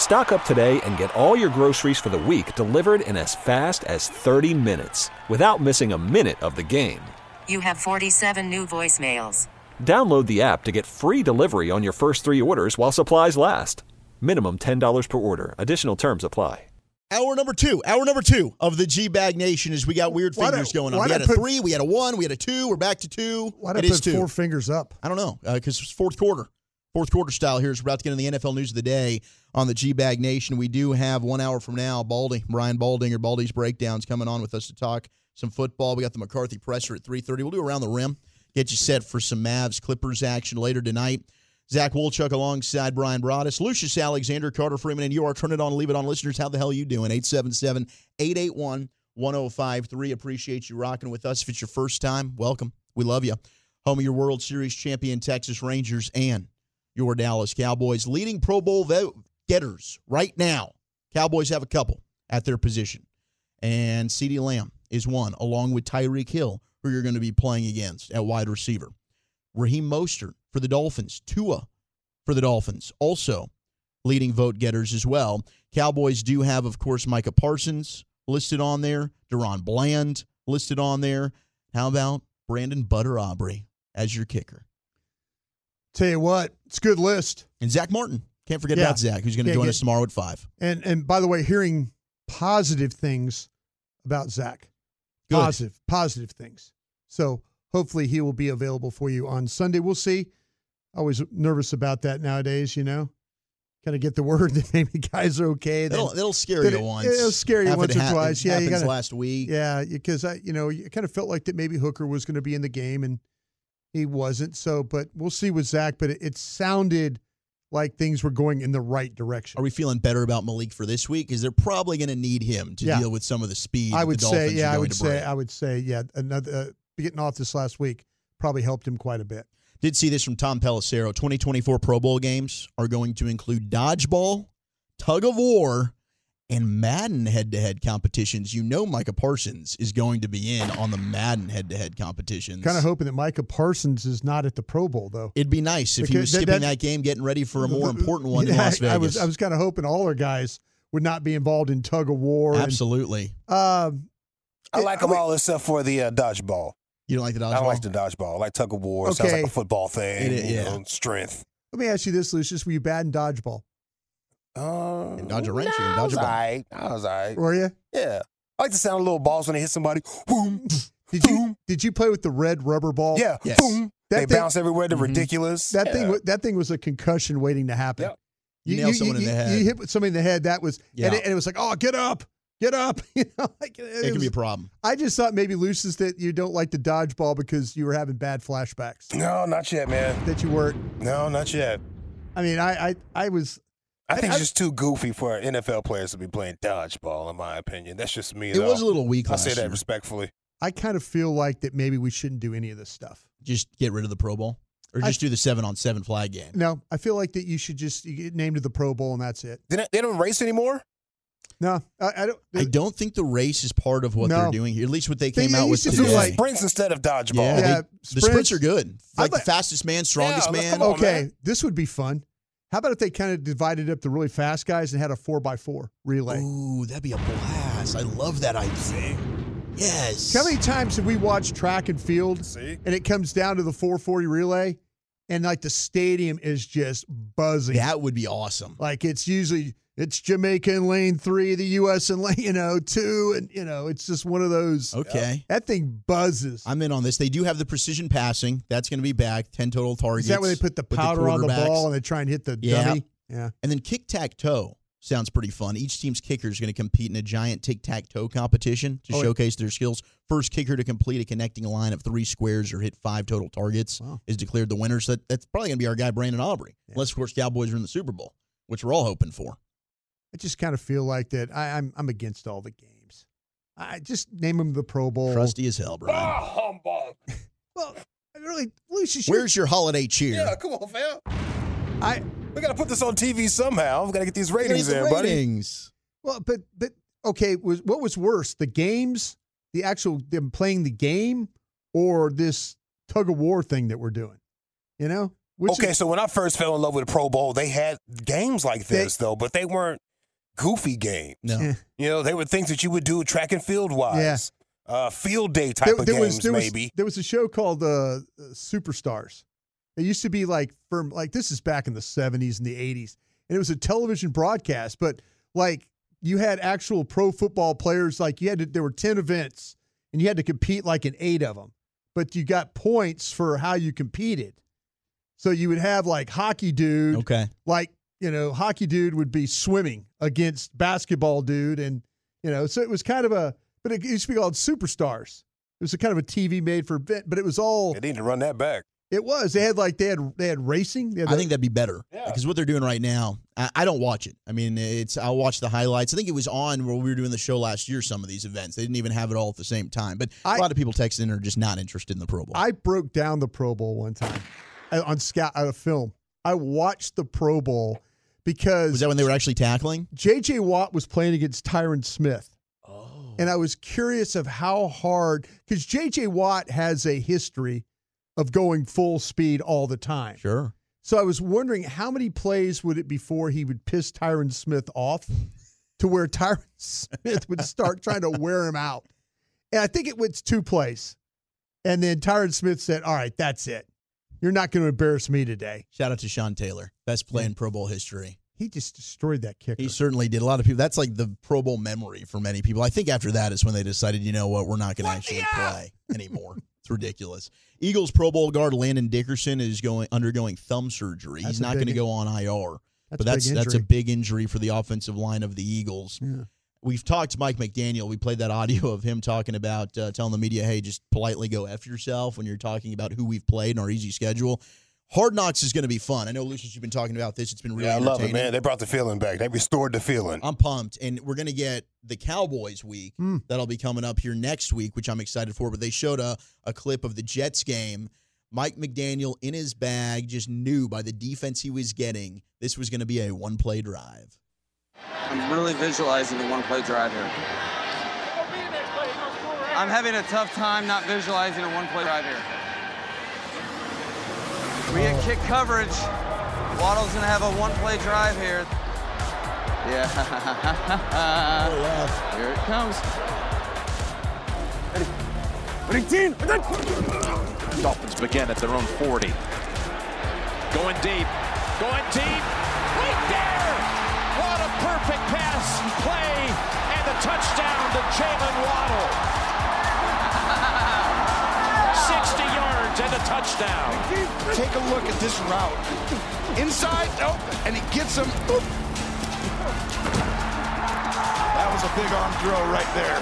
Stock up today and get all your groceries for the week delivered in as fast as 30 minutes without missing a minute of the game. You have 47 new voicemails. Download the app to get free delivery on your first three orders while supplies last. Minimum $10 per order. Additional terms apply. Hour number two, hour number two of the G Bag Nation is we got weird Why'd fingers I- going on. We had a put- three, we had a one, we had a two, we're back to two. Why'd I put is two. four fingers up? I don't know uh, because it's fourth quarter. Fourth quarter style here is we're about to get in the NFL news of the day on the G Bag Nation. We do have one hour from now, Baldy, Brian Baldinger, Baldy's Breakdowns coming on with us to talk some football. We got the McCarthy presser at 3.30. We'll do around the rim, get you set for some Mavs Clippers action later tonight. Zach Wolchuk alongside Brian Broaddus, Lucius Alexander, Carter Freeman, and you are turn it on, leave it on. Listeners, how the hell are you doing? 877 881 1053. Appreciate you rocking with us. If it's your first time, welcome. We love you. Home of your World Series champion Texas Rangers and your Dallas Cowboys. Leading Pro Bowl getters right now. Cowboys have a couple at their position. And CeeDee Lamb is one, along with Tyreek Hill, who you're going to be playing against at wide receiver. Raheem Mostert for the Dolphins. Tua for the Dolphins. Also leading vote getters as well. Cowboys do have, of course, Micah Parsons listed on there, DaRon Bland listed on there. How about Brandon Butter Aubrey as your kicker? Tell you what, it's a good list. And Zach Martin. Can't forget Yeah. about Zach, who's going to join get- us tomorrow at 5. And and by the way, hearing positive things about Zach, Good. positive, positive things. So hopefully he will be available for you on Sunday. We'll see. Always nervous about that nowadays, you know. Kind of get the word that maybe guys are okay. then- It'll, it'll scare you it- once. It'll scare you once or twice. It Yeah, you gotta, last week. Yeah, because I, you know, you kind of felt like that maybe Hooker was going to be in the game and he wasn't. So, but we'll see with Zach. But it, it sounded like things were going in the right direction. Are we feeling better about Malik for this week? Is they're probably going to need him to Yeah. deal with some of the speed. I would the say, yeah, I would say, bring. I would say, yeah, another uh, getting off this last week probably helped him quite a bit. Did see this from Tom Pelissero. 2024 Pro Bowl games are going to include dodgeball, tug of war, and Madden head-to-head competitions. You know, Micah Parsons is going to be in on the Madden head-to-head competitions. Kind of hoping that Micah Parsons is not at the Pro Bowl though. It'd be nice if he Because was that- skipping that- that, game, getting ready for a more important one in Yeah, Las Vegas. I was, I was kind of hoping all our guys would not be involved in tug of war. and, Absolutely. um, I like I them would- all except for the uh, dodgeball. You don't like the dodgeball? I don't like the dodgeball. I like tug of war. It sounds like a football thing. It is, you yeah. know, strength. let me ask you this, Lucius: Were you bad in dodgeball? Uh, And dodge a wrench nah, and I dodge was a ball. all right. I was all right. Were you? Yeah. I like to sound a little balls when they hit somebody. Boom. Did you did you play with the red rubber ball? Yeah. Yes. Boom. That they thing- bounce everywhere. They're Mhm. ridiculous. That yeah. thing, that thing was a concussion waiting to happen. Yep. You nail someone in the head. You hit somebody in the head. That was, Yeah. and, it, and it was like, oh, get up, get up. You know, like it, It can was- be a problem. I just thought maybe Lucius that you don't like the dodgeball because you were having bad flashbacks. No, not yet, man. That you weren't. No, not yet. I mean, I, I, I was. I think I- it's just too goofy for NFL players to be playing dodgeball, in my opinion. That's just me. It though. was a little weak I last say that year. respectfully. I kind of feel like that maybe we shouldn't do any of this stuff. Just get rid of the Pro Bowl, or I- just do the seven on seven flag game. No, I feel like that you should just you get named to the Pro Bowl and that's it. They don't, they don't race anymore. No, I, I don't. I don't think the race is part of what No. they're doing here. At least what they They- came they out with used to today. Do like- sprints instead of dodgeball. yeah, Yeah, they- the sprints sprints- are good. I'd Like the fastest man, strongest Yeah, man. come on. okay, man. this would be fun. How about if they kind of divided up the really fast guys and had a four by four relay? Ooh, that'd be a blast. I love that idea. Yes. How many times have we watched track and field See? and it comes down to the 440 relay and like the stadium is just buzzing? That would be awesome. Like it's usually it's Jamaica in lane three, the US in lane, you know, two, and you know, it's just one of those. Uh, okay. That thing buzzes. I'm in on this. They do have the precision passing. That's going to be back. 10 total targets. Is that where they put the powder on the ball and they try and hit the Yeah. dummy? Yeah. And then kick tack toe sounds pretty fun. Each team's kicker is going to compete in a giant tic tac toe competition to Oh, showcase their skills. First kicker to complete a connecting line of three squares or hit five total targets Wow. is declared the winner. So that, that's probably going to be our guy, Brandon Aubrey. Yeah. Unless, of course, Cowboys are in the Super Bowl, which we're all hoping for. I just kind of feel like that. I, I'm I'm against all the games. I just name them the Pro Bowl. Trusty as hell, Brian. Ah, humbug. Well, I really, Lucius, Where's your holiday cheer? Yeah, come on, fam. I We got to put this on TV somehow. We got to get these Look at ratings the in, buddy. ratings. well, but but okay, was what was worse, the games, the actual them playing the game, or this tug of war thing that we're doing? You know, Which okay, is- so when I first fell in love with the Pro Bowl, they had games like They- this though, but they weren't goofy games. No. You know, they were things that you would do track and field wise. Uh, field day type of games, was there maybe. was there was a show called uh, Superstars. It used to be like from like this is back in the seventies and the eighties, and it was a television broadcast. But like you had actual pro football players. Like you had to, there were ten events, and you had to compete like in eight of them. But you got points for how you competed. So you would have like hockey dude, Okay. like you know hockey dude would be swimming against basketball dude and you know so it was kind of a but it used to be called superstars it was a kind of a tv made for bit but it was all They need to run that back. it was they had like they had they had racing they had I the- think that'd be better Yeah. because what they're doing right now, I, I don't watch it. I mean, it's I'll watch the highlights. I think it was on where we were doing the show last year. Some of these events, they didn't even have it all at the same time. But a I- lot of people texting in are just not interested in the Pro Bowl. i broke down the pro bowl one time uh, on scout out of film i watched the pro bowl because was that when they were actually tackling? jj watt was playing against tyron smith Oh, and I was curious of how hard because J.J. Watt has a history of going full speed all the time. sure. So I was wondering how many plays would it be before he would piss Tyron Smith off to where Tyron Smith would start trying to wear him out. And I think it was two plays. And then Tyron Smith said, All right, that's it. You're not going to embarrass me today. Shout out to Sean Taylor, best play in Pro Bowl history. He just destroyed that kicker. He certainly did. A lot of people. That's like the Pro Bowl memory for many people. I think after that is when they decided, you know what, we're not going to actually play anymore. it's ridiculous. Eagles Pro Bowl guard Landon Dickerson is going undergoing thumb surgery. That's He's not going to go on IR. That's but that's that's a big injury for the offensive line of the Eagles. Yeah. We've talked to Mike McDaniel. We played that audio of him talking about uh, telling the media, "Hey, just politely go f yourself" when you're talking about who we've played in our easy schedule. Hard Knocks is going to be fun. I know, Lucius, you've been talking about this. It's been really yeah, I love it, man. They brought the feeling back. They restored the feeling. I'm pumped, and we're gonna get the Cowboys week Mm. that'll be coming up here next week, which I'm excited for. But they showed a a clip of the Jets game. Mike McDaniel in his bag just knew by the defense he was getting this was going to be a one play drive. I'm really visualizing the one play drive here. I'm having a tough time not visualizing a one play drive here. We get kick coverage. Waddle's gonna have a one play drive here. Yeah. Here it comes. Dolphins begin at their own 40. Going deep. Going deep. Touchdown to Jaylen Waddle. 60 yards and a touchdown. Take a look at this route. Inside, nope, and he gets him. Oop. That was a big arm throw right there.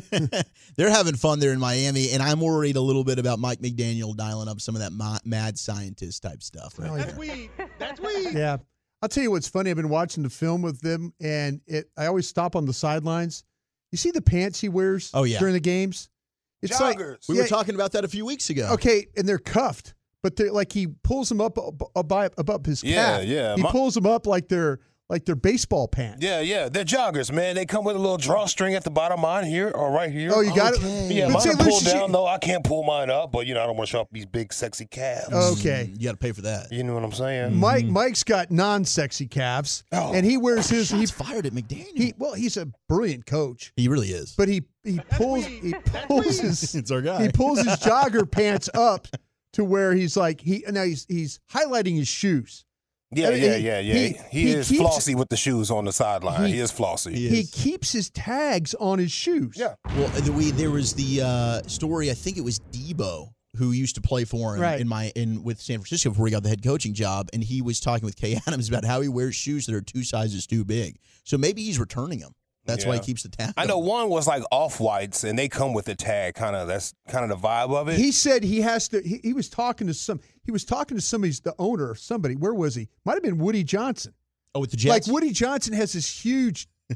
They're having fun there in Miami, and I'm worried a little bit about Mike McDaniel dialing up some of that mad scientist type stuff. Right Oh, there. weed. That's weed. Yeah. I'll tell you what's funny. I've been watching the film with them, and it. I always stop on the sidelines. You see the pants he wears Oh, yeah. during the games? It's like Joggers. We yeah, were talking about that a few weeks ago. Okay, and they're cuffed, but they're like he pulls them up ab- above, above his Yeah, calf. yeah. He pulls them up like they're like they're baseball pants. Yeah, yeah. They're joggers, man. They come with a little drawstring at the bottom of mine here or right here. Oh, you got Okay. it. Yeah, But mine are pulled Lucius, you- down though. I can't pull mine up, but you know I don't want to show off these big sexy calves. Mm, okay. You got to pay for that. You know what I'm saying? Mike mm-hmm. Mike's got non-sexy calves, Oh. and he wears his. He, He's fired at McDaniel. he well, he's a brilliant coach, he really is. but he he pulls he pulls his it's our guy. he pulls his jogger pants up to where he's like he now he's he's highlighting his shoes. Yeah, I mean, yeah, yeah, yeah. he- He, he is keeps- flossy with the shoes on the sideline. He- He, is flossy. He He is. keeps his tags on his shoes. Yeah. Well, the, we, there was the uh, story. I think it was Deebo who used to play for him Right. in my in with San Francisco before he got the head coaching job, and he was talking with Kay Adams about how he wears shoes that are two sizes too big. So maybe he's returning them. That's why he keeps the tag. I know on. one was like off whites, and they come with a tag. Kind of that's kind of the vibe of it. He said he has to. He, he was talking to some. He was talking to somebody, the owner, somebody. Where was he? Might have been Woody Johnson. Oh, with the Jets. Like Woody Johnson has this huge uh,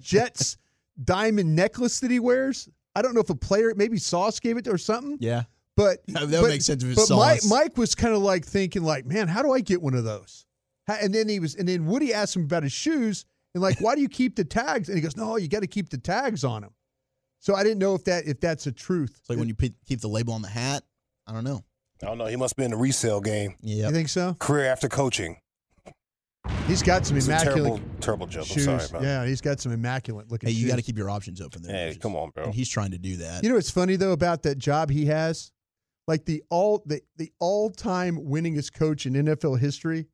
Jets diamond necklace that he wears. I don't know if a player, maybe Sauce gave it or something. yeah. But That but, makes sense if it's But Mike. Mike was kind of like thinking, like, man, how do I get one of those? How- And then he was, and then Woody asked him about his shoes, and like, why do you keep the tags? And he goes, no, you got to keep the tags on them. So I didn't know if that if that's a truth. It's like when you keep the label on the hat. I don't know. I don't know. He must be in the resale game. Yeah. You think so? Career after coaching. He's got some It's a immaculate terrible, terrible joke. shoes. I'm sorry about yeah, he's got some immaculate looking. Hey, you got to keep your options open there. Hey, Regis. come on, bro. And he's trying to do that. You know what's funny though about that job he has? Like the all the the all time winningest coach in NFL history,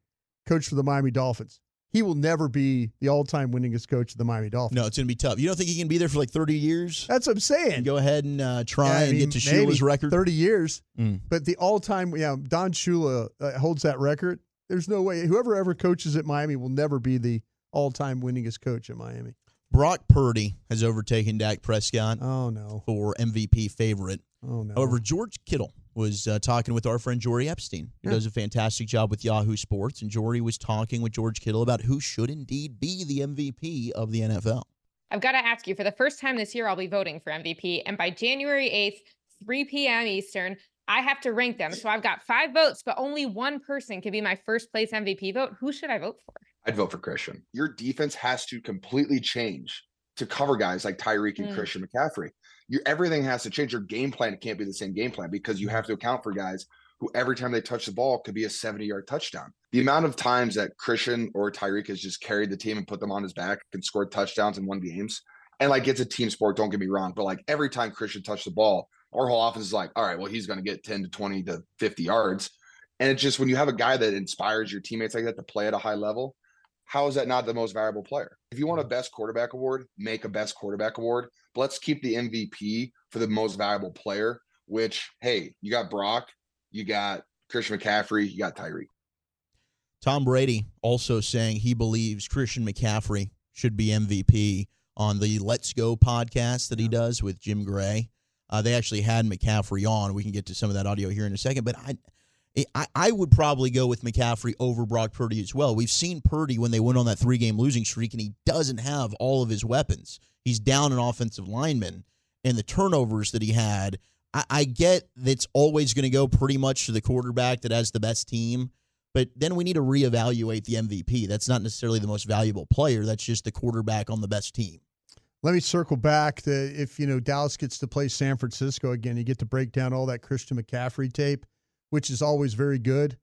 coach for the Miami Dolphins. He will never be the all time winningest coach of the Miami Dolphins. no, it's going to be tough. You don't think he can be there for like 30 years? That's what I'm saying. Go ahead and uh, try Yeah, I and mean, get to Shula's record? 30 years. Mm. But the all time, yeah, Don Shula uh, holds that record. There's no way. Whoever ever coaches at Miami will never be the all time winningest coach at Miami. Brock Purdy has overtaken Dak Prescott Oh, no. for MVP favorite. Oh, no. However, George Kittle was uh, talking with our friend Jori Epstein. He Yeah. does a fantastic job with Yahoo Sports, and Jori was talking with George Kittle about who should indeed be the MVP of the NFL. I've got to ask you for the first time this year, I'll be voting for MVP. And by January 8th, 3 p.m. Eastern, I have to rank them. So I've got five votes, but only one person can be my first place MVP vote. Who should I vote for? I'd vote for Christian. Your defense has to completely change to cover guys like Tyreek and Mm. Christian McCaffrey. Your everything has to change. Your game plan can't be the same game plan because you have to account for guys who every time they touch the ball could be a 70 yard touchdown. The amount of times that Christian or Tyreek has just carried the team and put them on his back and scored touchdowns and won games. And like it's a team sport, don't get me wrong, but like every time Christian touched the ball, our whole offense is like, all right, well, he's going to get 10 to 20 to 50 yards. And it's just when you have a guy that inspires your teammates like that to play at a high level, how is that not the most valuable player? If you want a best quarterback award, make a best quarterback award. But let's keep the MVP for the most valuable player, which, hey, you got Brock, you got Christian McCaffrey, you got Tyreek. Tom Brady also saying he believes Christian McCaffrey should be MVP on the Let's Go podcast that he does with Jim Gray. Uh, they actually had McCaffrey on. We can get to some of that audio here in a second, but I. I, I would probably go with McCaffrey over Brock Purdy as well. We've seen Purdy when they went on that three game losing streak, and he doesn't have all of his weapons. He's down an offensive lineman, and the turnovers that he had. I, I get that's always going to go pretty much to the quarterback that has the best team, but then we need to reevaluate the MVP. That's not necessarily the most valuable player. That's just the quarterback on the best team. Let me circle back to if you know Dallas gets to play San Francisco again, you get to break down all that Christian McCaffrey tape, which is always very good.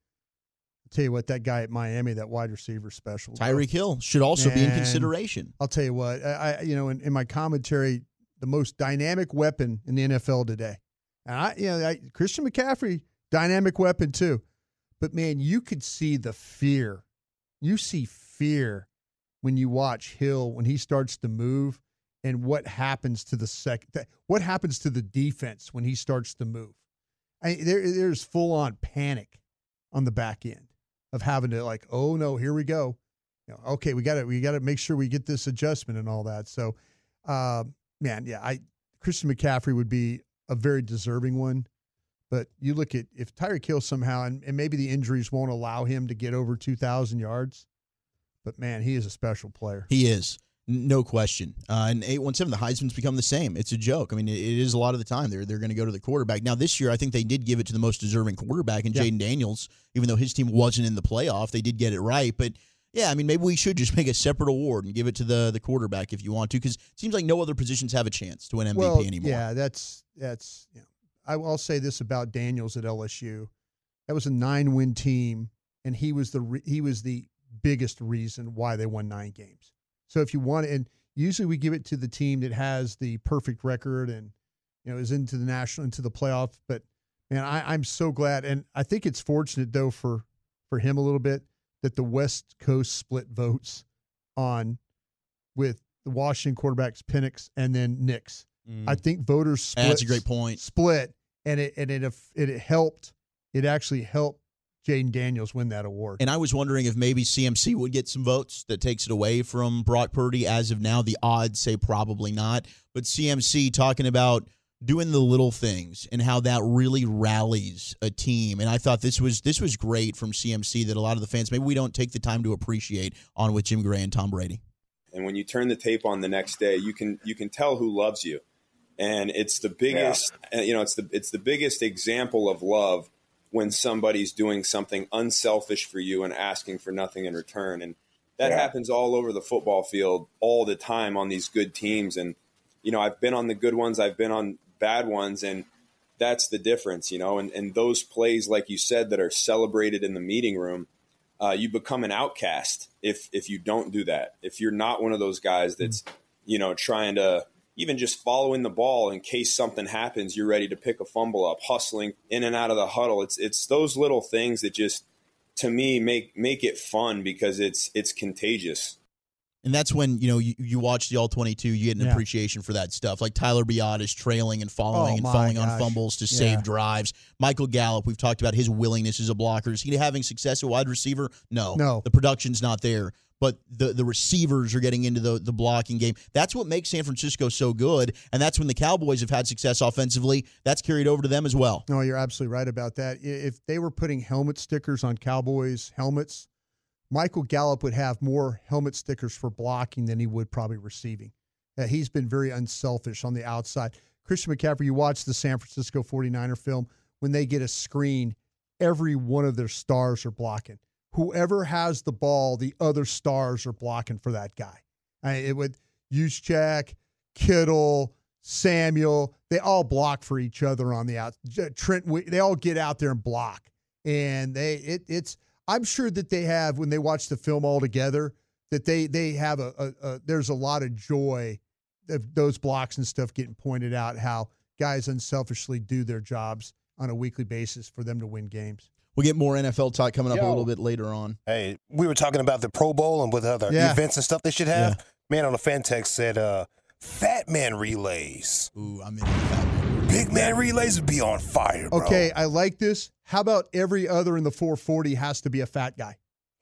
Tell you what, that guy at Miami, that wide receiver special, Tyreek Hill should also be in consideration. I'll tell you what, I, I you know in, in my commentary, the most dynamic weapon in the NFL today, and I you know I, Christian McCaffrey, dynamic weapon too, but man, you could see the fear, you see fear when you watch Hill when he starts to move, and what happens to the second, what happens to the defense when he starts to move. I, there, there's full on panic on the back end of having to like, oh no, here we go you know, okay, we got to we got to make sure we get this adjustment and all that. So, uh, man, yeah, I Christian McCaffrey would be a very deserving one. But you look at if Tyreek Hill somehow and, and maybe the injuries won't allow him to get over two thousand yards, but man, he is a special player. He is. No question. Uh, and 817, the Heisman's become the same. It's a joke. I mean, it, it is a lot of the time. They're, they're going to go to the quarterback. Now, this year, I think they did give it to the most deserving quarterback in Yeah. Jayden Daniels, even though his team wasn't in the playoff. They did get it right. But yeah, I mean, maybe we should just make a separate award and give it to the, the quarterback if you want to, because it seems like no other positions have a chance to win MVP well, anymore. yeah, that's that's. You know, I will say this about Daniels at LSU. That was a nine-win team, and he was the re- he was the biggest reason why they won nine games. So if you want, and usually we give it to the team that has the perfect record and you know is into the national into the playoff. But man, I, I'm so glad, and I think it's fortunate though for for him a little bit that the West Coast split votes on with the Washington quarterbacks Penix and then Nix. I think voters split. Mm. That's a great point. Split, and it and it it, it helped. It actually helped Jayden Daniels win that award. And I was wondering if maybe CMC would get some votes that takes it away from Brock Purdy. As of now, the odds say probably not. But CMC talking about doing the little things and how that really rallies a team. And I thought this was this was great from CMC that a lot of the fans maybe we don't take the time to appreciate on with Jim Gray and Tom Brady. And when you turn the tape on the next day, you can you can tell who loves you. And it's the biggest yeah. you know, it's the it's the biggest example of love when somebody's doing something unselfish for you and asking for nothing in return. And that yeah. happens all over the football field all the time on these good teams. And, you know, I've been on the good ones, I've been on bad ones, and that's the difference, you know. And, and those plays, like you said, that are celebrated in the meeting room, uh, you become an outcast if if you don't do that. If you're not one of those guys that's, you know, trying to even just following the ball in case something happens, you're ready to pick a fumble up, hustling in and out of the huddle. It's it's those little things that just to me make make it fun because it's it's contagious. And that's when, you know, you, you watch the all 22, you get an yeah. appreciation for that stuff. Like Tyler Biadasz is trailing and following oh, and falling gosh. on fumbles to yeah. save drives. Michael Gallup, we've talked about his willingness as a blocker. Is he having success at wide receiver? No. No. The production's not there but the the receivers are getting into the the blocking game. That's what makes San Francisco so good, and that's when the Cowboys have had success offensively. That's carried over to them as well. No, you're absolutely right about that. If they were putting helmet stickers on Cowboys helmets, Michael Gallup would have more helmet stickers for blocking than he would probably receiving. Uh, he's been very unselfish on the outside. Christian McCaffrey, you watch the San Francisco 49er film, when they get a screen, every one of their stars are blocking whoever has the ball, the other stars are blocking for that guy. I mean, it would Juszczyk, Kittle, Samuel, they all block for each other on the out. Trent, they all get out there and block, and they it, it's. I'm sure that they have when they watch the film all together that they they have a, a, a there's a lot of joy of those blocks and stuff getting pointed out how guys unselfishly do their jobs on a weekly basis for them to win games. We'll get more NFL talk coming up Yo. a little bit later on. Hey, we were talking about the Pro Bowl and with other yeah. events and stuff they should have. Yeah. Man on the fan text said, uh, Fat Man relays. Ooh, I'm in fat man. Big man relays would be on fire, bro. Okay, I like this. How about every other in the 440 has to be a fat guy?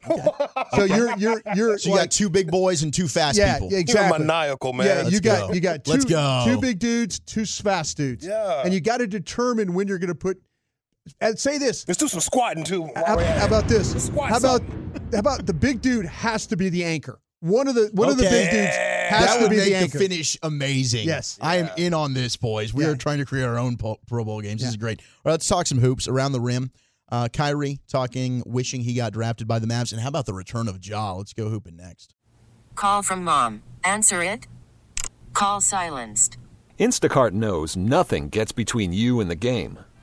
Okay. so you're you're you're so you like, got two big boys and two fast yeah, people. Yeah, exactly. You're maniacal, man. Yeah, Let's you got go. you got 2 Let's go. two big dudes, two fast dudes. Yeah. And you got to determine when you're going to put and say this. Let's do some squatting too. How, how about this? How about how about the big dude has to be the anchor? One of the one okay. of the big dudes has that to would be make the anchor. The finish amazing. Yes, I am in on this, boys. We yeah. are trying to create our own Pro Bowl games. This yeah. is great. All right, let's talk some hoops around the rim. Uh, Kyrie talking, wishing he got drafted by the Mavs, and how about the return of Jaw? Let's go hooping next. Call from mom. Answer it. Call silenced. Instacart knows nothing gets between you and the game.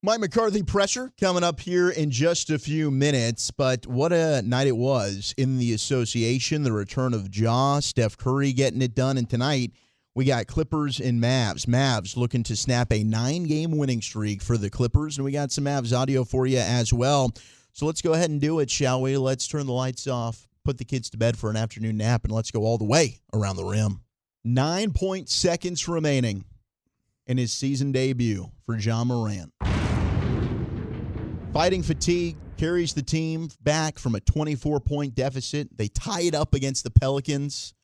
Mike McCarthy presser coming up here in just a few minutes. But what a night it was in the association. The return of Ja, Steph Curry getting it done. And tonight we got Clippers and Mavs. Mavs looking to snap a nine game winning streak for the Clippers. And we got some Mavs audio for you as well. So let's go ahead and do it, shall we? Let's turn the lights off, put the kids to bed for an afternoon nap, and let's go all the way around the rim. Nine point seconds remaining in his season debut for Ja Morant fighting fatigue, carries the team back from a 24 point deficit. They tie it up against the Pelicans.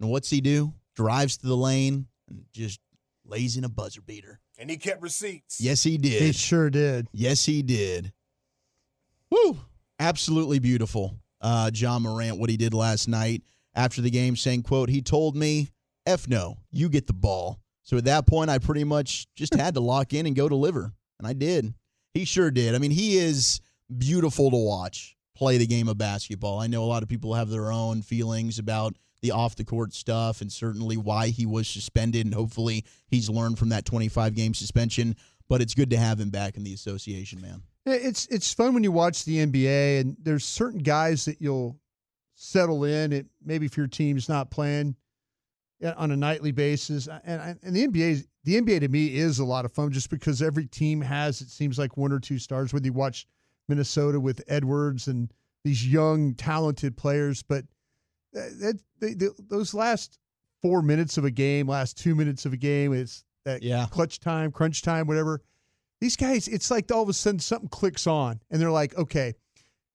And what's he do? Drives to the lane and just lays in a buzzer beater. And he kept receipts. Yes, he did. He sure did. Yes, he did. Woo! Absolutely beautiful. Uh, Ja Morant, what he did last night after the game, saying, quote, he told me, F no, you get the ball. So at that point, I pretty much just had to lock in and go deliver. And I did. He sure did. I mean, he is beautiful to watch play the game of basketball. I know a lot of people have their own feelings about the off the court stuff and certainly why he was suspended. And hopefully he's learned from that 25 game suspension. But it's good to have him back in the association, man. It's it's fun when you watch the NBA and there's certain guys that you'll settle in. It maybe if your team's not playing on a nightly basis, and and the NBA the NBA to me is a lot of fun just because every team has it seems like one or two stars. Whether you watch Minnesota with Edwards and these young talented players, but that, they, they, those last four minutes of a game, last two minutes of a game, it's that yeah. clutch time, crunch time, whatever. These guys, it's like all of a sudden something clicks on, and they're like, okay,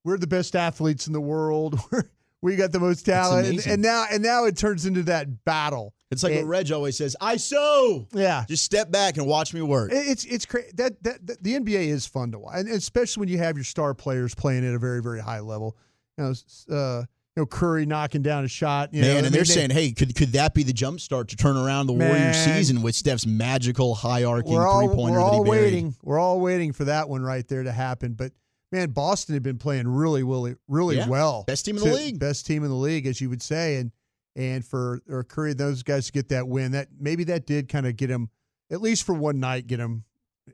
we're the best athletes in the world. we got the most talent, and, and, now and now it turns into that battle. It's like what Reg always says: "I so yeah." Just step back and watch me work. It's it's crazy. That, that, that the NBA is fun to watch, and especially when you have your star players playing at a very very high level. You know, uh, you know Curry knocking down a shot. You Man, know, and they're they, saying, hey, could could that be the jump start to turn around the man, Warrior season with Steph's magical high arcing three pointer? We're all waiting. We're all waiting for that one right there to happen. But man, Boston had been playing really, really, really yeah. well. Best team in the league. Best team in the league, as you would say, and and for or Curry, those guys to get that win, that maybe that did kind of get him at least for one night, get him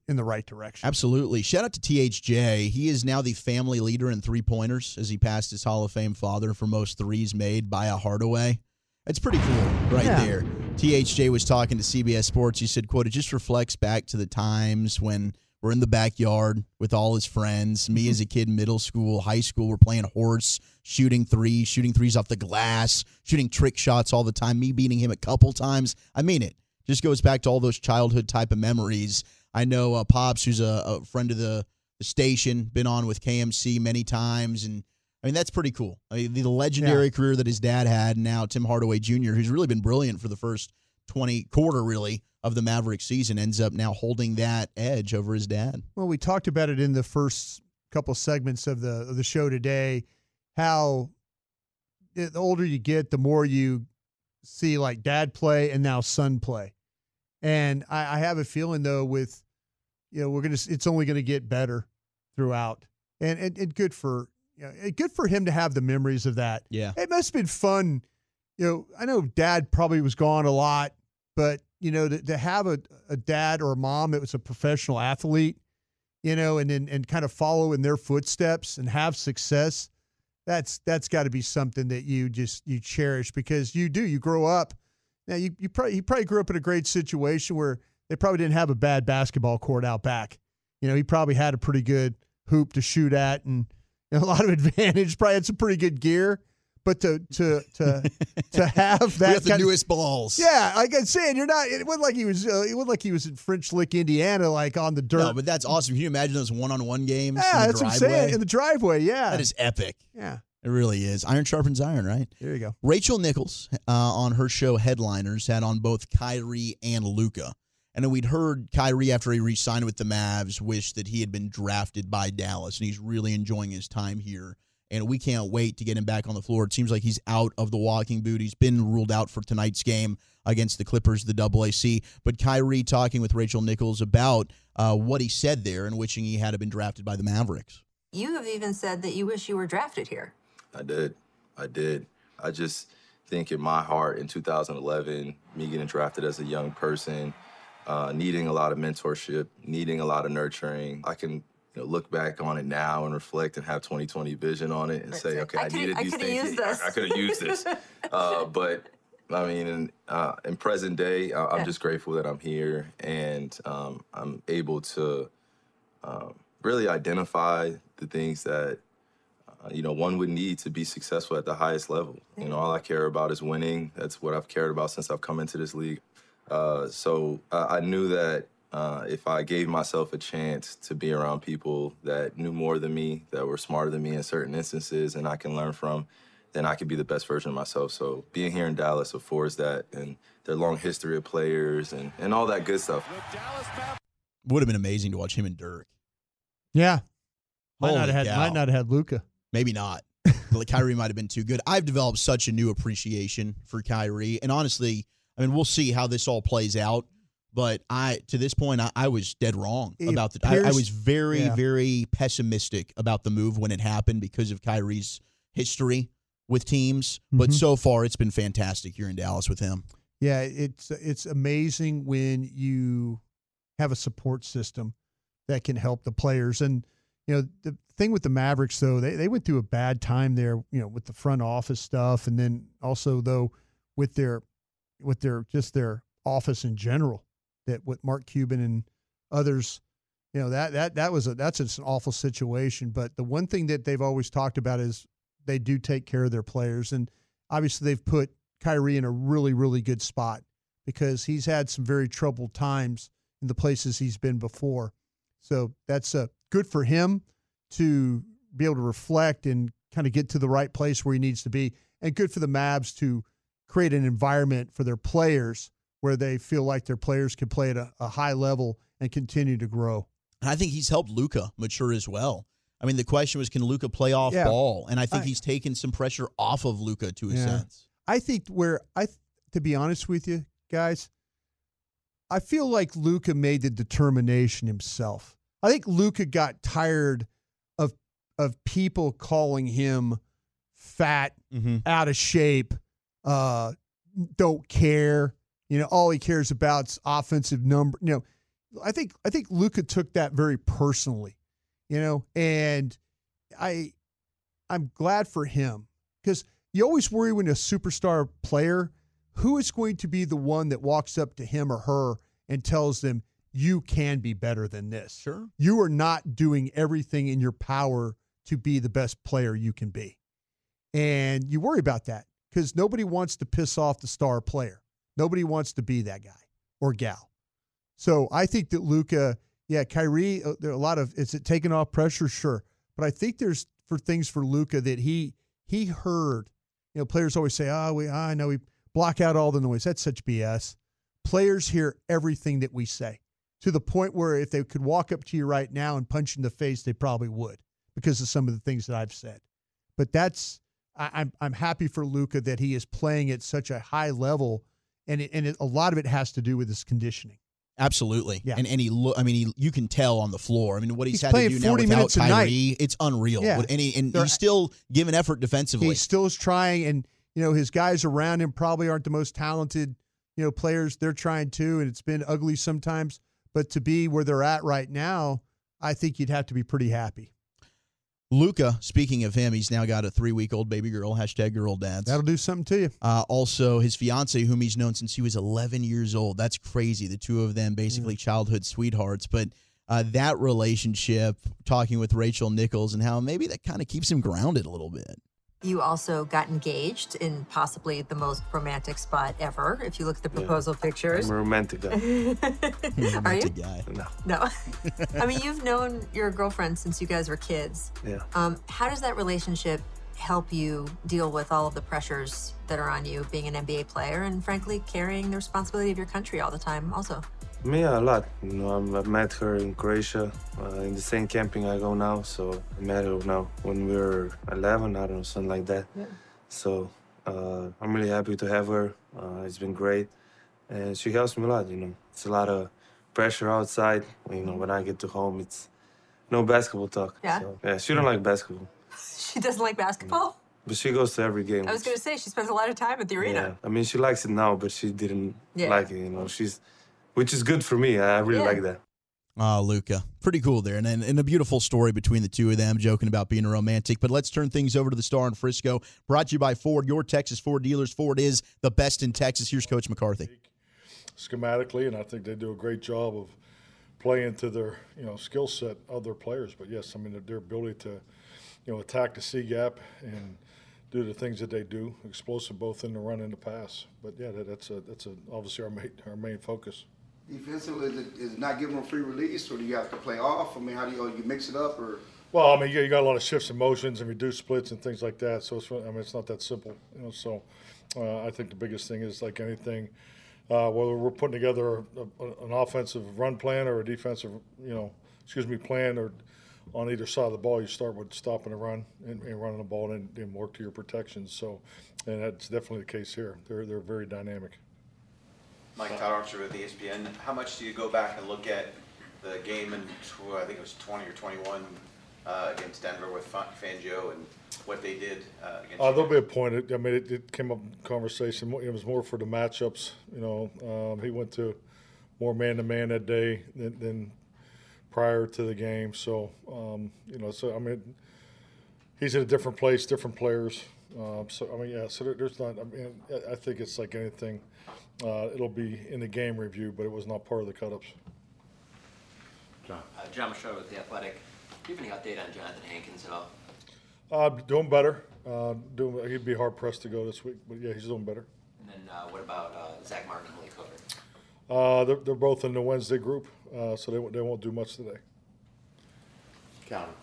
in the right direction. Absolutely. Shout out to THJ. He is now the family leader in three pointers as he passed his Hall of Fame father for most threes made by a Hardaway. That's pretty cool right yeah. there. THJ was talking to CBS Sports. He said, quote, it just reflects back to the times when we're in the backyard with all his friends. Me as a kid, middle school, high school, we're playing horse, shooting threes, shooting threes off the glass, shooting trick shots all the time. Me beating him a couple times. I mean it. Just goes back to all those childhood type of memories. I know uh, Pops, who's a, a friend of the, the, station, been on with KMC many times, and I mean that's pretty cool. I mean, the, legendary yeah. career that his dad had, and now Tim Hardaway Jr., who's really been brilliant for the first twenty quarter really of the Maverick season, ends up now holding that edge over his dad. Well, we talked about it in the first couple segments of the of the show today, how the older you get, the more you see like dad play and now son play. And I, I have a feeling though with you know we're gonna it's only gonna get better throughout, and and, and good for you know good for him to have the memories of that. Yeah, it must have been fun. You know, I know dad probably was gone a lot, but you know to, to have a, a dad or a mom that was a professional athlete, you know, and and, and kind of follow in their footsteps and have success. That's that's got to be something that you just you cherish because you do you grow up now you you probably he probably grew up in a great situation where they probably didn't have a bad basketball court out back. You know, he probably had a pretty good hoop to shoot at and you a lot of advantage. Probably had some pretty good gear. But to to to to have that the newest of, balls, yeah, like I'm saying, you're not. It wasn't like he was. Uh, it wasn't like he was in French Lick, Indiana, like on the dirt. No, but that's awesome. Can you imagine those one-on-one games? Yeah, that's driveway? what I'm saying. In the driveway, yeah, that is epic. Yeah, it really is. Iron sharpens iron, right? There you go. Rachel Nichols uh, on her show Headliners had on both Kyrie and Luka. And we'd heard Kyrie after he re-signed with the Mavs wish that he had been drafted by Dallas, and he's really enjoying his time here. And we can't wait to get him back on the floor. It seems like he's out of the walking boot. He's been ruled out for tonight's game against the Clippers, the AAC. But Kyrie talking with Rachel Nichols about uh, what he said there and wishing he had been drafted by the Mavericks. You have even said that you wish you were drafted here. I did. I did. I just think in my heart in 2011, me getting drafted as a young person, uh, needing a lot of mentorship, needing a lot of nurturing, I can you know, look back on it now and reflect and have 2020 vision on it and say, okay, I, I needed these things. I, I could have used this. uh, but I mean, in, uh, in present day, I, am just grateful that I'm here and um, I'm able to um, really identify the things that uh, you know, one would need to be successful at the highest level. You know, all I care about is winning. That's what I've cared about since I've come into this league. Uh, so uh, I knew that uh, if I gave myself a chance to be around people that knew more than me, that were smarter than me in certain instances, and I can learn from, then I could be the best version of myself. So being here in Dallas affords that, and their long history of players and, and all that good stuff. Would have been amazing to watch him and Dirk. Yeah, might Holy not have had cow. might not have had Luka. Maybe not. like Kyrie might have been too good. I've developed such a new appreciation for Kyrie, and honestly, I mean, we'll see how this all plays out. But I, to this point, I, I was dead wrong It about the. I, I was very, yeah. very pessimistic about the move when it happened because of Kyrie's history with teams. But Mhm. so far, it's been fantastic here in Dallas with him. Yeah, it's it's amazing when you have a support system that can help the players. And you know, the thing with the Mavericks though, they, they went through a bad time there, you know, with the front office stuff and then also though with their with their just their office in general, that with Mark Cuban and others, you know, that that that was a that's an awful situation. But the one thing that they've always talked about is they do take care of their players. And obviously they've put Kyrie in a really, really good spot because he's had some very troubled times in the places he's been before. So that's uh, good for him to be able to reflect and kind of get to the right place where he needs to be, and good for the Mavs to create an environment for their players where they feel like their players can play at a, a high level and continue to grow. And I think he's helped Luka mature as well. I mean, the question was, can Luka play off Yeah. ball? And I think I- he's taken some pressure off of Luka to a Yeah. sense. I think where I, to be honest with you guys, I feel like Luka made the determination himself. I think Luka got tired of of people calling him fat, out of shape, uh, don't care. You know, all he cares about is offensive number. You know, I think I think Luka took that very personally. You know, and I I'm glad for him because you always worry when a superstar player who is going to be the one that walks up to him or her and tells them you can be better than this. Sure. You are not doing everything in your power to be the best player you can be. And you worry about that because nobody wants to piss off the star player. Nobody wants to be that guy or gal. So I think that Luka, yeah, Kyrie, uh, there are a lot of is it taking off pressure, sure, but I think there's for things for Luka that he he heard. You know, players always say, "Oh, we I know we block out all the noise." That's such BS. Players hear everything that we say to the point where if they could walk up to you right now and punch you in the face, they probably would because of some of the things that I've said. But that's I, I'm I'm happy for Luka that he is playing at such a high level, and it, and it, a lot of it has to do with his conditioning. Absolutely. Yeah. And and he look I mean he, you can tell on the floor. I mean what he's, He's had to do now 40 without minutes a night. Kyrie, it's unreal. Yeah. And, he, and They're- he's still giving effort defensively. He still is trying, and you know his guys around him probably aren't the most talented, you know, players. They're trying too, and it's been ugly sometimes. But to be where they're at right now, I think you'd have to be pretty happy. Luka, speaking of him, he's now got a three week old baby girl, hashtag girl dads. That'll do something to you. Uh, also, his fiance, whom he's known since he was 11 years old. That's crazy. The two of them basically childhood sweethearts. But uh, that relationship, talking with Rachel Nichols, and how maybe that kind of keeps him grounded a little bit. You also got engaged in possibly the most romantic spot ever, if you look at the proposal pictures. I'm a romantic guy. Are you? guy. No. No. I mean, you've known your girlfriend since you guys were kids. Yeah. Um, how does that relationship help you deal with all of the pressures that are on you being an NBA player and, frankly, carrying the responsibility of your country all the time, also? Me a lot. You know, I'm, met her in Croatia, uh, in the same camping I go now. So I met her now when we were 11, I don't know, something like that. Yeah. So uh, I'm really happy to have her. Uh, it's been great, and she helps me a lot. You know, it's a lot of pressure outside. You know, when I get to home, it's no basketball talk. Yeah. So, yeah, she don't like basketball, She doesn't like basketball? but she goes to every game. I was going to say, she spends a lot of time at the arena. Yeah, I mean, she likes it now, but she didn't Yeah. like it. You know, she's, which is good for me. I really Yeah. like that. Ah, Luka. Pretty cool there. And, and, and a beautiful story between the two of them, joking about being a romantic. But let's turn things over to the star in Frisco. Brought to you by Ford, your Texas Ford dealers. Ford is the best in Texas. Here's Coach McCarthy. schematically, and I think they do a great job of playing to their you know skill set of their players. But yes, I mean their, their ability to you know attack the C gap and do the things that they do, explosive both in the run and the pass. But yeah, that, that's a that's a, obviously our main our main focus. Defensively? Is it, is it not giving them free release, or do you have to play off? I mean, how do you, you mix it up, or? Well, I mean, you, you got a lot of shifts and motions and reduced splits and things like that. So it's, I mean, it's not that simple, you know. So uh, I think the biggest thing is like anything, uh, whether we're putting together a, a, an offensive run plan or a defensive, you know, excuse me, plan or on either side of the ball, you start with stopping the run and, and running the ball and then work to your protections. So, and that's definitely the case here. They're they're very dynamic. Mike Todd Archer with ESPN. How much do you go back and look at the game in, I think it was 20 or 21 uh, against Denver with Fa- Fangio and what they did uh, against Uh, you there'll be a point. I mean, it, it came up in conversation. It was more for the matchups. You know, um, he went to more man to man that day than, than prior to the game. So, um, you know, so I mean, he's in a different place, different players. Um, so I mean, yeah. So there, there's not. I mean, I think it's like anything. Uh, it'll be in the game review, but it was not part of the cut-ups. John. Uh, Jon Machota with The Athletic. Do you have any update on Jonathan Hankins at all? Uh, doing better. Uh, doing. He'd be hard pressed to go this week, but yeah, he's doing better. And then uh, what about uh, Zach Martin and Malik Hooker? Uh, they're, they're both in the Wednesday group, uh, so they, won't- they won't do much today. Calvin.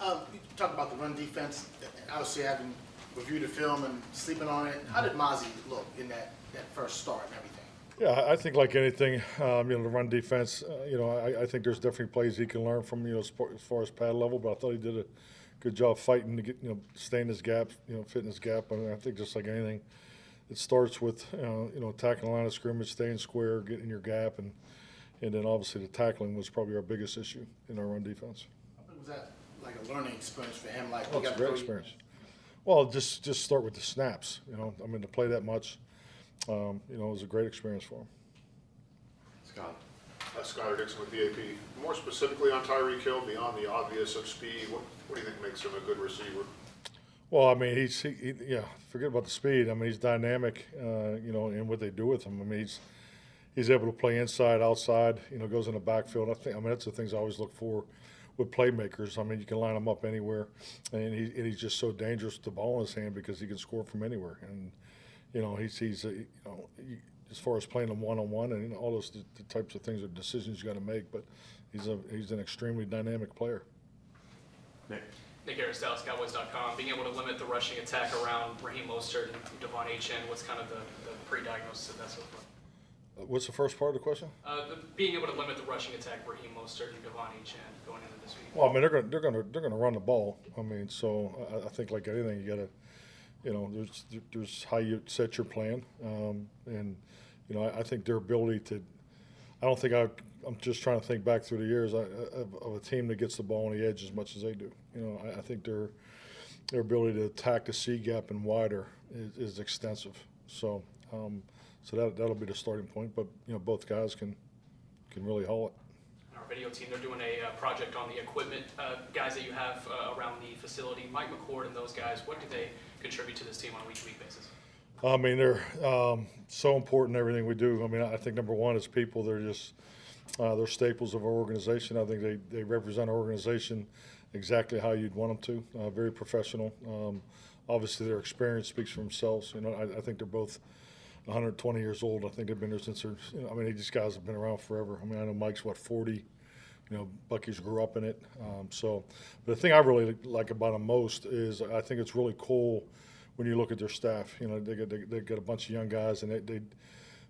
Um, you talk about the run defense. Obviously, having reviewed the film and sleeping on it, how did Mazi look in that, that first start and everything? Yeah, I think like anything, um, you know, the run defense, uh, you know, I, I think there's definitely plays he can learn from, you know, as far as pad level, but I thought he did a good job fighting to get, you know, staying his gap, you know, fitting his gap. I mean, I think just like anything, it starts with, uh, you know, attacking the line of scrimmage, staying square, getting your gap, and, and then obviously the tackling was probably our biggest issue in our run defense. Was that like a learning experience for him? Like, we it's a great experience. Well, just just start with the snaps. You know, I mean, to play that much, um, you know, it was a great experience for him. Scott. Uh, Schuyler Dixon with the AP. More specifically on Tyreek Hill, beyond the obvious of speed, what, what do you think makes him a good receiver? Well, I mean, he's he, he, yeah. Forget about the speed. I mean, he's dynamic. Uh, you know, in what they do with him. I mean, he's he's able to play inside, outside. You know, goes in the backfield. I think. I mean, that's the things I always look for with playmakers. I mean, you can line him up anywhere, and, he, and he's just so dangerous with the ball in his hand because he can score from anywhere. And you know, he's he's uh, you know. You, as far as playing them one on one and you know, all those the, the types of things or decisions you got to make, but he's a he's an extremely dynamic player. Nick. Nick Harris, DallasCowboys.com. Being able to limit the rushing attack around Raheem Mostert and Devon Achane, what's kind of the, the pre-diagnosis of that so far? Uh, What's the first part of the question? Uh, the, being able to limit the rushing attack, Raheem Mostert and Devon Achane going into this week. Well, I mean, they're going they're going to they're going to run the ball. I mean, so I, I think like anything, you got to, you know, there's there's how you set your plan, um, and you know, I, I think their ability to, I don't think I. I'm just trying to think back through the years I, of, of a team that gets the ball on the edge as much as they do. You know, I, I think their their ability to attack the C gap and wider is, is extensive. So, um, so that that'll be the starting point. But you know, both guys can can really haul it. Our video team, they're doing a uh, project on the equipment uh, guys that you have uh, around the facility. Mike McCord and those guys, what do they contribute to this team on a week-to-week basis? I mean, they're um, so important in everything we do. I mean, I think number one is people. They're just uh, they're staples of our organization. I think they, they represent our organization exactly how you'd want them to. Uh, very professional. Um, obviously, their experience speaks for themselves. You know, I, I think they're both 120 years old. I think they've been there since they're. You know, I mean, these guys have been around forever. I mean, I know Mike's what 40. You know, Bucky's grew up in it. Um, so, the thing I really like about them most is I think it's really cool when you look at their staff. You know, they get they, they get a bunch of young guys, and they, they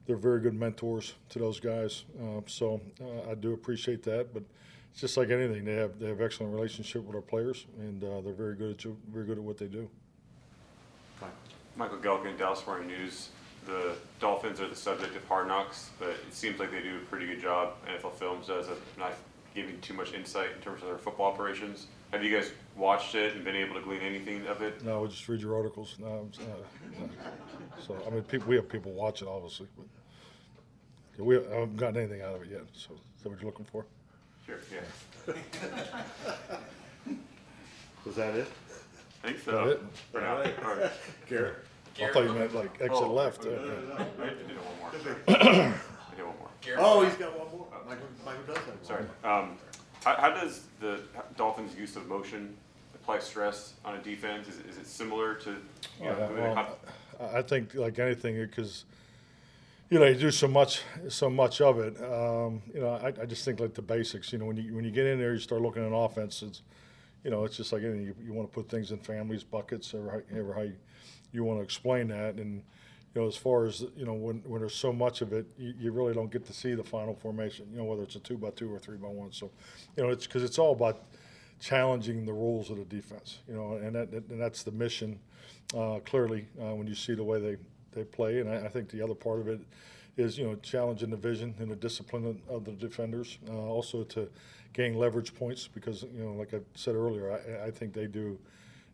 they're very good mentors to those guys. Uh, so uh, I do appreciate that. But it's just like anything; they have they have excellent relationship with our players, and uh, they're very good at very good at what they do. Michael Gehlken, Dallas Morning News. The Dolphins are the subject of hard knocks, but it seems like they do a pretty good job. NFL Films does of not giving too much insight in terms of their football operations. Have you guys watched it and been able to glean anything of it? No, we just read your articles. No, I'm- uh, so I mean, people, we have people watch it, obviously, but yeah, we I haven't gotten anything out of it yet. So is that what you're looking for? Sure, yeah. Was that it? I think so. That it? For now. All right. All right. Garrett. I thought you meant like exit Oh, left. no, uh, no, no, yeah. no. I did one more. Sorry. I did one more. Oh, he's got one more. Michael, Michael does have one. Sorry. Um, how, how does the Dolphins' use of motion apply stress on a defense? Is, is it similar to? You Oh, know, yeah, well, how- I- I think like anything, because you know, you do so much, so much of it. Um, you know, I, I, just think like the basics. You know, when you when you get in there, you start looking at offense. It's, you know, it's just like anything. You, you want to put things in families, buckets, ever, however how you, you want to explain that. And you know, as far as you know, when when there's so much of it, you, you really don't get to see the final formation. You know, whether it's a two by two or three by one. So, you know, it's because it's all about challenging the rules of the defense. You know, and that and that's the mission. Uh, clearly, uh, when you see the way they they play. And I, I, think the other part of it is, you know, challenging the vision and the discipline of, the defenders. Uh, also to gain leverage points because, you know, like I said earlier, I, I think they do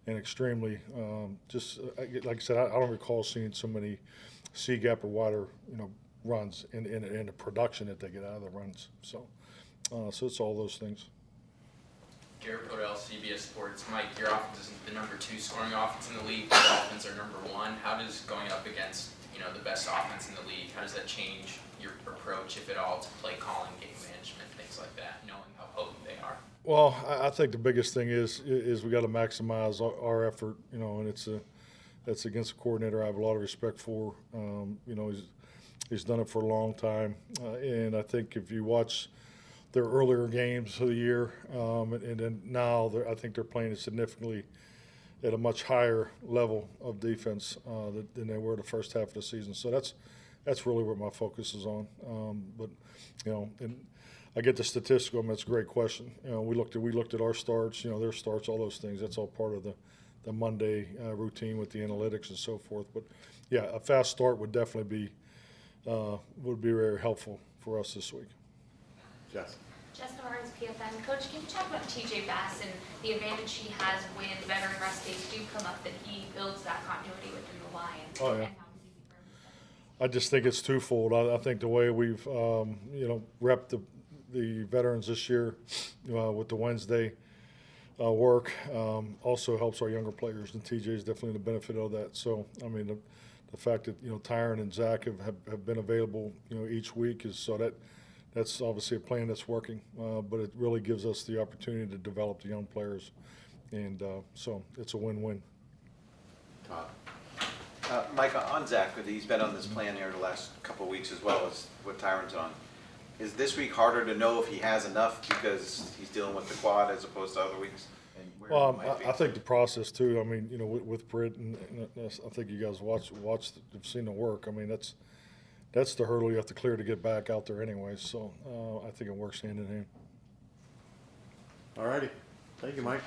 an extremely, um, just uh, like I said, I, I, don't recall seeing so many C gap or wider, you know, runs in, in, in the production that they get out of the runs. So, uh, so it's all those things. Garrett Podell, CBS Sports. Mike, your offense is the number two scoring offense in the league. The Dolphins are number one. How does going up against you know the best offense in the league, how does that change your approach, if at all, to play calling, game management, things like that, knowing how potent they are? Well, I think the biggest thing is is we got to maximize our, our, effort, you know, and it's a that's against a coordinator I have a lot of respect for. Um, you know, he's he's done it for a long time, uh, and I think if you watch their earlier games of the year, um, and, and, then now I think they're playing significantly at a much higher level of defense uh, than they were the first half of the season. So that's that's really where my focus is on. Um, but you know, and I get the statistical. I mean, it's a great question. You know, we looked at we looked at our starts, you know, their starts, all those things. That's all part of the the Monday uh, routine with the analytics and so forth. But yeah, a fast start would definitely be uh, would be very helpful for us this week. Yes. Jessica Harkins, PFN. Coach, can you talk about TJ Bass and the advantage he has when veteran rest days do come up that he builds that continuity within the Lions? Oh, yeah. I just think it's twofold. I, I think the way we've, um, you know, repped the, the veterans this year uh, with the Wednesday uh, work um, also helps our younger players, and TJ is definitely the benefit of that. So, I mean, the, the fact that, you know, Tyron and Zach have, have, have been available, you know, each week is so that – that's obviously a plan that's working, uh, but it really gives us the opportunity to develop the young players, and uh, so it's a win-win. Uh, Mike, on Zach, he's been on this plan here the last couple of weeks as well as what Tyron's on. Is this week harder to know if he has enough because he's dealing with the quad as opposed to other weeks? Well, I, I, think the process too. I mean, you know, with, with Britt, and, and I think you guys watch watch have seen the work. I mean, that's that's the hurdle you have to clear to get back out there anyway. So uh, I think it works hand in hand. All righty. Thank you, Mike.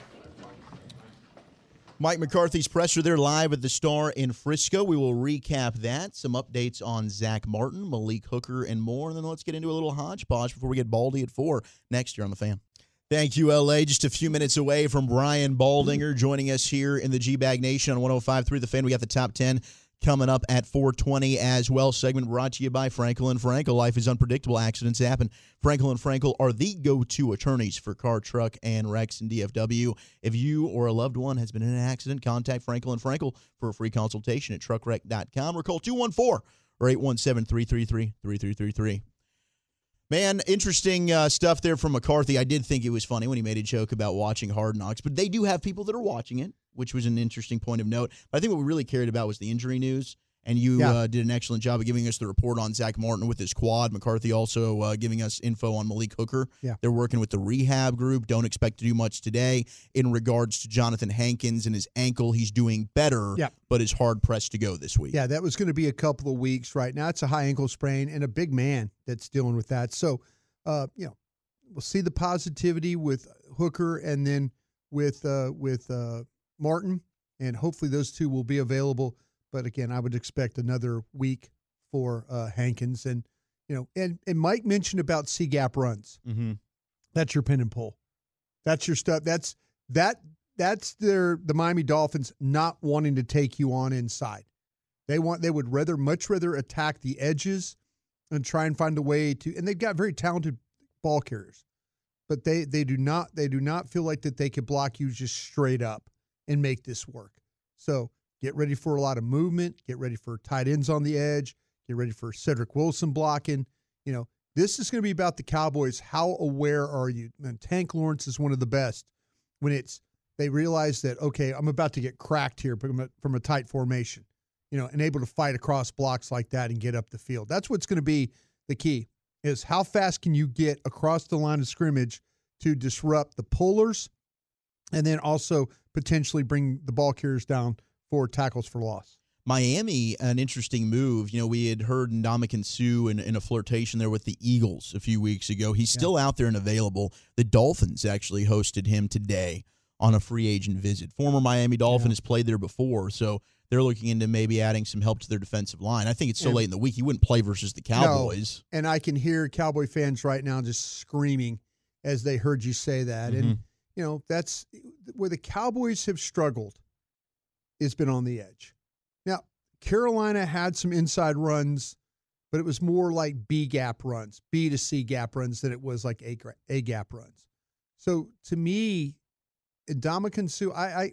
Mike McCarthy's presser there live at the Star in Frisco. We will recap that, some updates on Zach Martin, Malik Hooker, and more. And then let's get into a little hodgepodge before we get Baldy at four next year on the fan. Thank you, LA. Just a few minutes away from Brian Baldinger joining us here in the G Bag Nation on 105.3 The Fan. We got the top 10 coming up at 420 as well. Segment brought to you by Frenkel and Frenkel. Life is unpredictable. Accidents happen. Frenkel and Frenkel are the go-to attorneys for car, truck, and wrecks in DFW. If you or a loved one has been in an accident, contact Frenkel and Frenkel for a free consultation at truckwreck.com or call 214 or 817-333-3333. Man, interesting uh, stuff there from McCarthy. I did think it was funny when he made a joke about watching Hard Knocks, but they do have people that are watching it which was an interesting point of note. But I think what we really cared about was the injury news. And you yeah. uh, did an excellent job of giving us the report on Zach Martin with his quad. McCarthy also uh, giving us info on Malik Hooker. Yeah. They're working with the rehab group. Don't expect to do much today. In regards to Jonathan Hankins and his ankle, he's doing better, yeah. but is hard pressed to go this week. Yeah, that was going to be a couple of weeks right now. It's a high ankle sprain and a big man that's dealing with that. So, uh, you know, we'll see the positivity with Hooker and then with uh, with uh, Martin, and hopefully those two will be available. But again, I would expect another week for uh, Hankins, and you know, and and Mike mentioned about C gap runs. Mm-hmm. That's your pin and pull. That's your stuff. That's that. That's their the Miami Dolphins not wanting to take you on inside. They want they would rather much rather attack the edges and try and find a way to. And they've got very talented ball carriers, but they they do not they do not feel like that they could block you just straight up and make this work. So get ready for a lot of movement. Get ready for tight ends on the edge. Get ready for Cedric Wilson blocking. You know, this is going to be about the Cowboys. How aware are you? And Tank Lawrence is one of the best when it's they realize that okay, I'm about to get cracked here from a, from a tight formation. you know, and able to fight across blocks like that and get up the field. That's what's going to be the key is how fast can you get across the line of scrimmage to disrupt the pullers and then also potentially bring the ball carriers down for tackles for loss. Miami, an interesting move. You know, we had heard Ndamukong Suh in, in a flirtation there with the Eagles a few weeks ago. He's still out there and available. The Dolphins actually hosted him today on a free agent visit. Former Miami Dolphin yeah. has played there before, so they're looking into maybe adding some help to their defensive line. I think it's so and, late in the week he wouldn't play versus the Cowboys. No, and I can hear Cowboy fans right now just screaming as they heard you say that. Mm-hmm. And you know, that's where the Cowboys have struggled. It's been on the edge. Now, Carolina had some inside runs, but it was more like B gap runs, B to C gap runs than it was like A, A gap runs. So to me, Ndamukong Suh, I, I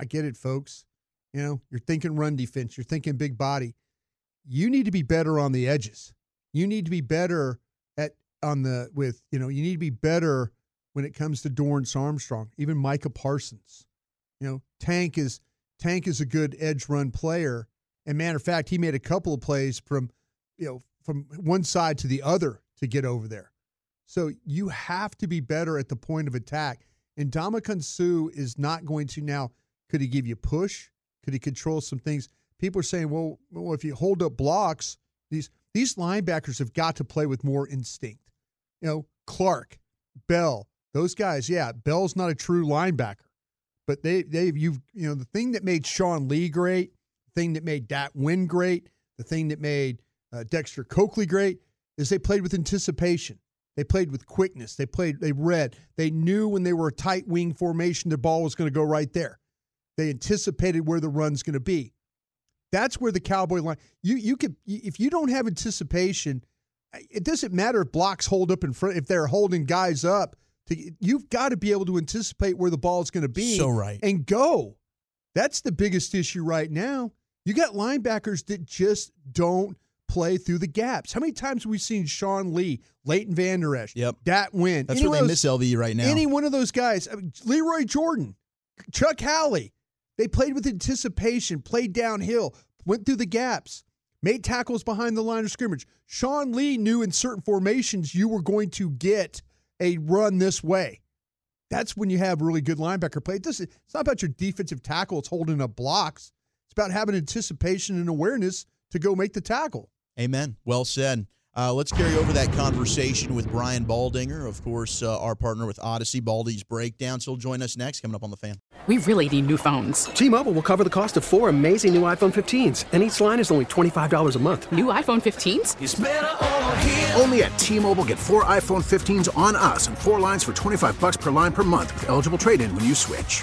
I get it, folks. You know, you're thinking run defense, you're thinking big body. You need to be better on the edges. You need to be better at on the with, you know, you need to be better when it comes to Dorance Armstrong, even Micah Parsons. You know, Tank is Tank is a good edge run player. And matter of fact, he made a couple of plays from, you know, from one side to the other to get over there. So you have to be better at the point of attack. And Ndamukong Suh is not going to now. Could he give you push? Could he control some things? People are saying, well, well, if you hold up blocks, these these linebackers have got to play with more instinct. You know, Clark, Bell, those guys. Yeah, Bell's not a true linebacker, but they they you've you know the thing that made Sean Lee great, the thing that made Dat Nguyen great, the thing that made uh, Dexter Coakley great is they played with anticipation. They played with quickness. They played. They read. They knew when they were a tight wing formation, the ball was going to go right there. They anticipated where the run's going to be. That's where the Cowboy line. You you could if you don't have anticipation, it doesn't matter if blocks hold up in front. If they're holding guys up, to, you've got to be able to anticipate where the ball is going to be. So right and go. That's the biggest issue right now. You got linebackers that just don't play through the gaps. How many times have we seen Sean Lee, Leighton Vander Esch, yep. Dat Nguyen? That's where they those, miss LV right now. Any one of those guys, I mean, Lee Roy Jordan, Chuck Howley, they played with anticipation, played downhill, went through the gaps, made tackles behind the line of scrimmage. Sean Lee knew in certain formations you were going to get a run this way. That's when you have really good linebacker play. Doesn't, it's not about your defensive tackle, it's holding up blocks. It's about having anticipation and awareness to go make the tackle. Amen. Well said. Uh, let's carry over that conversation with Brian Baldinger, of course, uh, our partner with Audacy, Baldy's Breakdown. So he'll join us next, coming up on the fan. We really need new phones. T Mobile will cover the cost of four amazing new iPhone 15s, and each line is only $25 a month. New iPhone 15s? Only at T Mobile get four iPhone 15s on us and four lines for 25 bucks per line per month with eligible trade in when you switch.